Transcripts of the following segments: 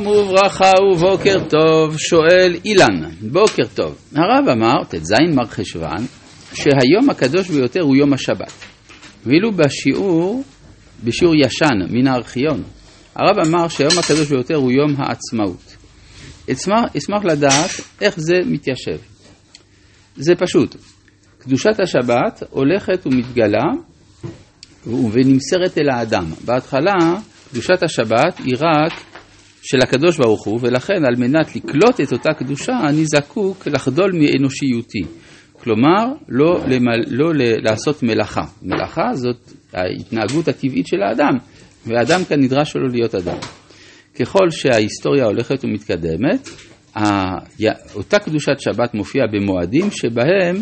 וברכה ובוקר טוב, שואל אילן, בוקר טוב. הרב אמר, ט"ז מר חשוון, שהיום הקדוש ביותר הוא יום השבת. ואילו בשיעור, בשיעור ישן מן הארכיון, הרב אמר שהיום הקדוש ביותר הוא יום העצמאות. אשמח, אשמח לדעת איך זה מתיישב. זה פשוט. קדושת השבת הולכת ומתגלה ונמסרת אל האדם. בהתחלה קדושת השבת היא רק של הקדוש ברוך הוא, ולכן על מנת לקלוט את אותה קדושה אני זקוק לחדול מאנושיותי. כלומר, לא, למל, לא לעשות מלאכה. מלאכה זאת ההתנהגות הטבעית של האדם, והאדם כאן נדרש שלא להיות אדם. ככל שההיסטוריה הולכת ומתקדמת, אותה קדושת שבת מופיעה במועדים שבהם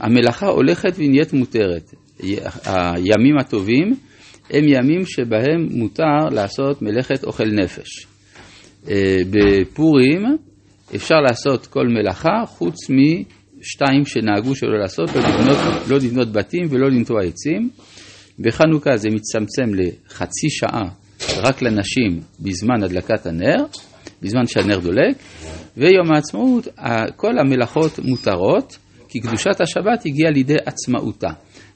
המלאכה הולכת ונהיית מותרת. הימים הטובים הם ימים שבהם מותר לעשות מלאכת אוכל נפש. אה, בפורים אפשר לעשות כל מלאכה חוץ משתיים שנהגו שלא לעשות, לא לבנות, לא לבנות בתים ולא לנטוע עצים. בחנוכה זה מצטמצם לחצי שעה רק לנשים בזמן הדלקת הנר, בזמן שהנר דולק, ויום העצמאות כל המלאכות מותרות, כי קדושת השבת הגיעה לידי עצמאותה.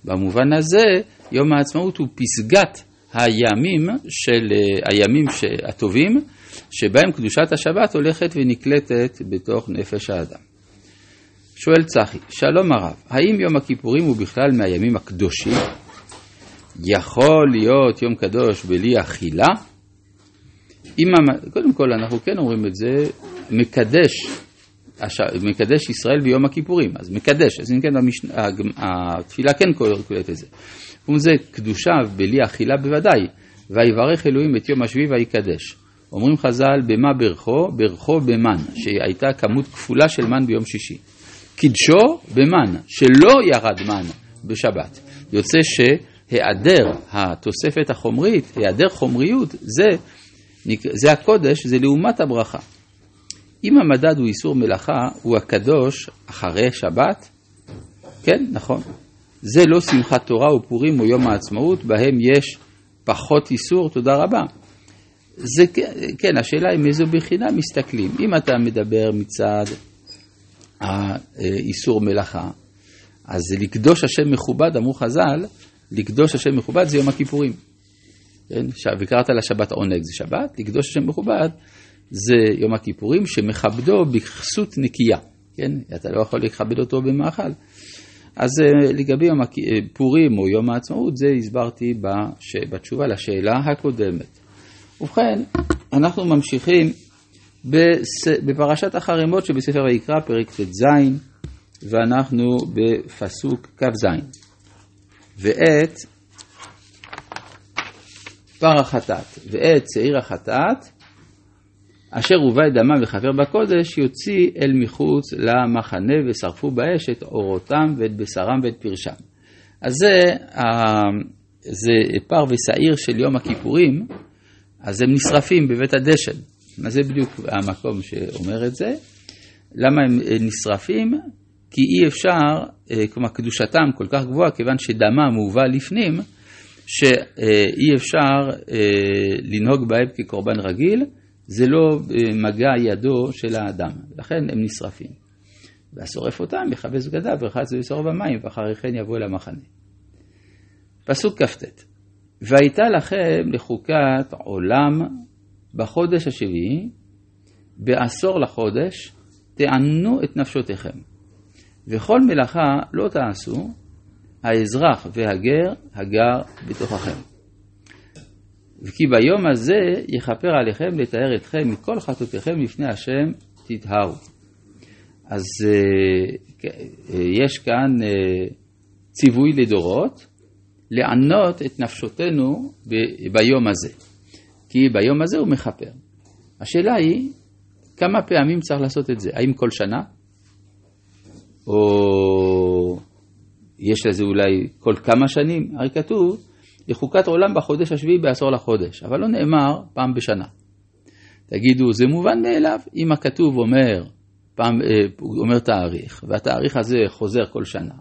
במובן הזה יום העצמאות הוא פסגת הימים של הימים הטובים, שבהם קדושת השבת הולכת ונקלטת בתוך נפש האדם. שואל צחי, שלום הרב, האם יום הכיפורים הוא בכלל מהימים הקדושים? יכול להיות יום קדוש בלי אכילה? אם, קודם כל אנחנו כן אומרים את זה, מקדש, מקדש ישראל ביום הכיפורים, אז מקדש, אז אם כן המשנה, התפילה כן קוראת את זה. וזה קדושה בלי אכילה בוודאי, ויברך אלוהים את יום השביעי ויקדש. אומרים חז"ל, במה ברכו? ברכו במן, שהייתה כמות כפולה של מן ביום שישי. קידשו במן, שלא ירד מן בשבת. יוצא שהיעדר התוספת החומרית, היעדר חומריות, זה, זה הקודש, זה לעומת הברכה. אם המדד הוא איסור מלאכה, הוא הקדוש אחרי שבת, כן, נכון. זה לא שמחת תורה ופורים או יום העצמאות, בהם יש פחות איסור, תודה רבה. זה כן, השאלה היא מאיזו בחינה מסתכלים. אם אתה מדבר מצד האיסור מלאכה, אז לקדוש השם מכובד, אמרו חז"ל, לקדוש השם מכובד זה יום הכיפורים. כן? וקראת לשבת עונג זה שבת, לקדוש השם מכובד זה יום הכיפורים שמכבדו בכסות נקייה. כן? אתה לא יכול לכבד אותו במאכל. אז אה, לגבי יום הפורים או יום העצמאות, זה הסברתי בתשובה לשאלה הקודמת. ובכן, אנחנו ממשיכים בפרשת החרמות שבספר ויקרא, פרק ט"ז, ואנחנו בפסוק כ"ז. ואת פר החטאת ואת שעיר החטאת, אשר הובא את דמם וחבר בקודש, יוציא אל מחוץ למחנה ושרפו באש את אורותם ואת בשרם ואת פרשם. אז זה, זה פר ושעיר של יום הכיפורים, אז הם נשרפים בבית הדשן. מה זה בדיוק המקום שאומר את זה? למה הם אה, נשרפים? כי אי אפשר, אה, כלומר קדושתם כל כך גבוהה, כיוון שדמם מובא לפנים, שאי אפשר אה, לנהוג בהם כקורבן רגיל, זה לא מגע ידו של האדם, לכן הם נשרפים. והשורף אותם יכבס בגדיו ורחץ ויסור במים, ואחרי כן יבוא אל המחנה. פסוק כ"ט והייתה לכם לחוקת עולם בחודש השביעי, בעשור לחודש, תענו את נפשותיכם. וכל מלאכה לא תעשו, האזרח והגר הגר בתוככם. וכי ביום הזה יכפר עליכם לתאר אתכם מכל חטאותיכם לפני השם תטהרו. אז אה, יש כאן אה, ציווי לדורות, לענות את נפשותנו ביום הזה. כי ביום הזה הוא מכפר. השאלה היא, כמה פעמים צריך לעשות את זה? האם כל שנה? או יש לזה אולי כל כמה שנים? הרי כתוב, לחוקת עולם בחודש השביעי בעשור לחודש, אבל לא נאמר פעם בשנה. תגידו, זה מובן מאליו, אם הכתוב אומר, פעם, אה, אומר תאריך, והתאריך הזה חוזר כל שנה,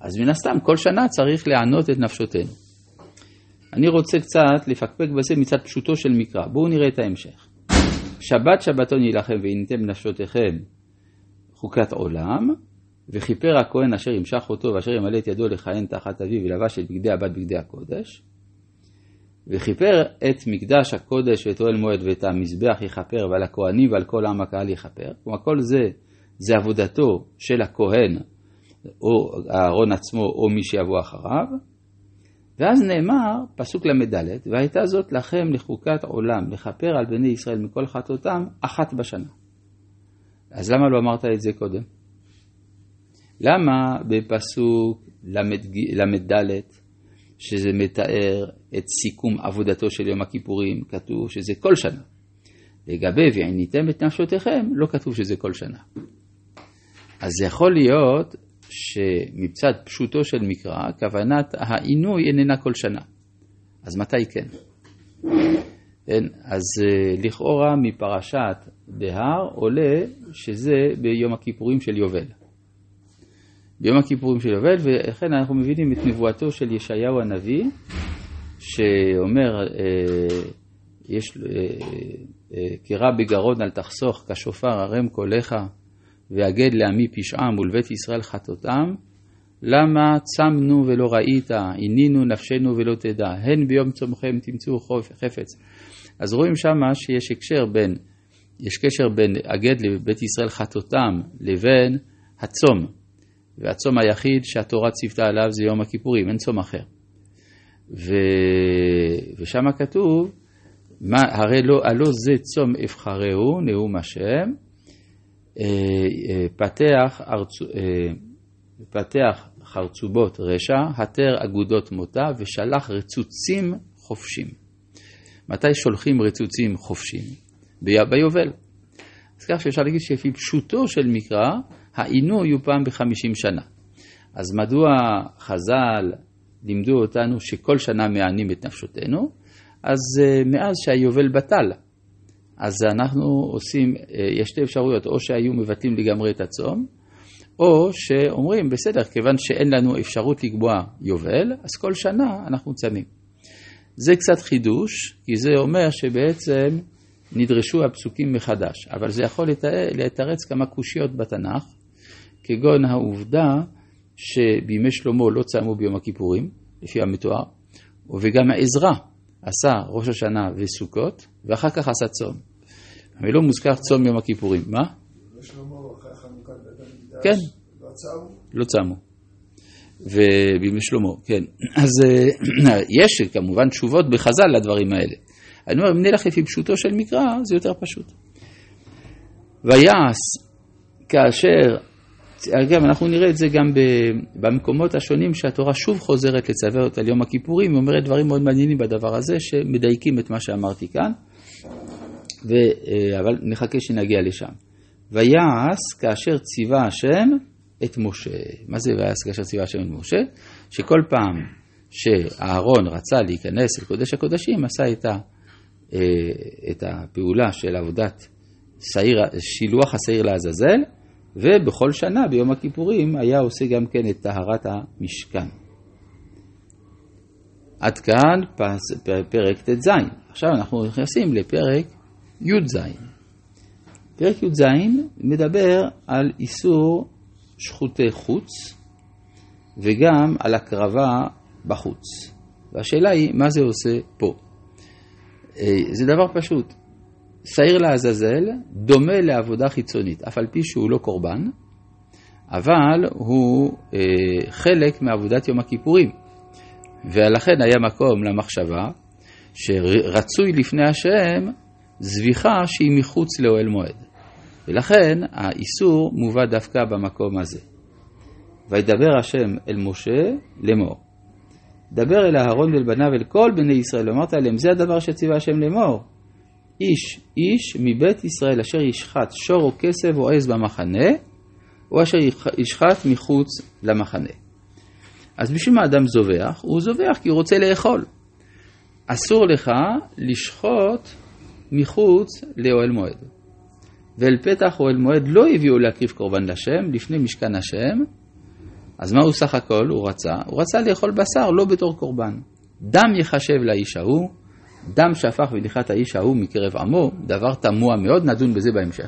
אז מן הסתם כל שנה צריך לענות את נפשותינו. אני רוצה קצת לפקפק בזה מצד פשוטו של מקרא. בואו נראה את ההמשך. שבת שבתון יילחם והנתם נפשותיכם חוקת עולם, וכיפר הכהן אשר ימשך אותו ואשר ימלא את ידו לכהן תחת אביו ולבש את בגדי הבת בגדי הקודש, וכיפר את מקדש הקודש ואת אוהל מועד ואת המזבח יכפר ועל הכהנים ועל כל עם הקהל יכפר. כלומר כל זה זה עבודתו של הכהן או אהרון עצמו או מי שיבוא אחריו. ואז נאמר, פסוק ל"ד, והייתה זאת לכם לחוקת עולם, לכפר על בני ישראל מכל חטאותם אחת בשנה. אז למה לא אמרת את זה קודם? למה בפסוק ל"ד, שזה מתאר את סיכום עבודתו של יום הכיפורים, כתוב שזה כל שנה. לגבי ועיניתם את נפשותיכם, לא כתוב שזה כל שנה. אז זה יכול להיות שמצד פשוטו של מקרא, כוונת העינוי איננה כל שנה. אז מתי כן? כן אז אה, לכאורה מפרשת בהר עולה שזה ביום הכיפורים של יובל. ביום הכיפורים של יובל, ולכן אנחנו מבינים את נבואתו של ישעיהו הנביא, שאומר, אה, יש, אה, קרא בגרון אל תחסוך, כשופר ערם קולך, והגד לעמי פשעם ולבית ישראל חטאותם, למה צמנו ולא ראית, עינינו נפשנו ולא תדע, הן ביום צומכם תמצאו חפץ. אז רואים שמה שיש הקשר בין, יש קשר בין הגד לבית ישראל חטאותם לבין הצום. והצום היחיד שהתורה ציוותה עליו זה יום הכיפורים, אין צום אחר. ו... ושם כתוב, מה, הרי לא, הלא זה צום אבחרהו, נאום השם, פתח, ארצ... אה, פתח חרצובות רשע, התר אגודות מותה ושלח רצוצים חופשים. מתי שולחים רצוצים חופשים? ביובל. אז כך שאפשר להגיד שלפי פשוטו של מקרא, העינוי הוא פעם בחמישים שנה. אז מדוע חז"ל לימדו אותנו שכל שנה מענים את נפשותנו? אז מאז שהיובל בטל, אז אנחנו עושים, אה, יש שתי אפשרויות, או שהיו מבטלים לגמרי את הצום, או שאומרים, בסדר, כיוון שאין לנו אפשרות לקבוע יובל, אז כל שנה אנחנו צמים. זה קצת חידוש, כי זה אומר שבעצם נדרשו הפסוקים מחדש, אבל זה יכול לתרץ כמה קושיות בתנ"ך, כגון העובדה שבימי שלמה לא צמו ביום הכיפורים, לפי המתואר, וגם עזרא עשה ראש השנה וסוכות, ואחר כך עשה צום. אבל לא מוזכר צום יום הכיפורים. מה? כן. לא צמו? לא צמו. ובימי שלמה, כן. אז אה, יש כמובן תשובות בחז"ל לדברים האלה. אני אומר, אם נלך לפי פשוטו של מקרא, זה יותר פשוט. ויעש כאשר, אגב, אנחנו נראה את זה גם במקומות השונים שהתורה שוב חוזרת לצוות על יום הכיפורים, היא אומרת דברים מאוד מעניינים בדבר הזה, שמדייקים את מה שאמרתי כאן. ו, אה, אבל נחכה שנגיע לשם. ויעש כאשר ציווה השם את משה. מה זה ויעש כאשר ציווה השם את משה? שכל פעם שאהרון רצה להיכנס אל קודש הקודשים, עשה את, ה, אה, את הפעולה של עבודת שעיר, שילוח השעיר לעזאזל, ובכל שנה ביום הכיפורים היה עושה גם כן את טהרת המשכן. עד כאן פרק ט"ז. עכשיו אנחנו נכנסים לפרק י"ז. פרק י"ז מדבר על איסור שחוטי חוץ וגם על הקרבה בחוץ. והשאלה היא, מה זה עושה פה? אה, זה דבר פשוט. שעיר לעזאזל דומה לעבודה חיצונית, אף על פי שהוא לא קורבן, אבל הוא אה, חלק מעבודת יום הכיפורים. ולכן היה מקום למחשבה שרצוי לפני השם זביחה שהיא מחוץ לאוהל מועד. ולכן האיסור מובא דווקא במקום הזה. וידבר השם אל משה לאמור. דבר אל אהרון ואל בניו אל כל בני ישראל, ואמרת להם, זה הדבר שציווה השם לאמור. איש איש מבית ישראל אשר ישחט שור או כסף או עז במחנה, או אשר ישחט מחוץ למחנה. אז בשביל מה אדם זובח? הוא זובח כי הוא רוצה לאכול. אסור לך לשחוט מחוץ לאוהל מועד. ואל פתח אוהל מועד לא הביאו להקריב קורבן לשם, לפני משכן השם. אז מה הוא סך הכל? הוא רצה? הוא רצה לאכול בשר, לא בתור קורבן. דם יחשב לאיש ההוא, דם שהפך בדיחת האיש ההוא מקרב עמו, דבר תמוה מאוד, נדון בזה בהמשך.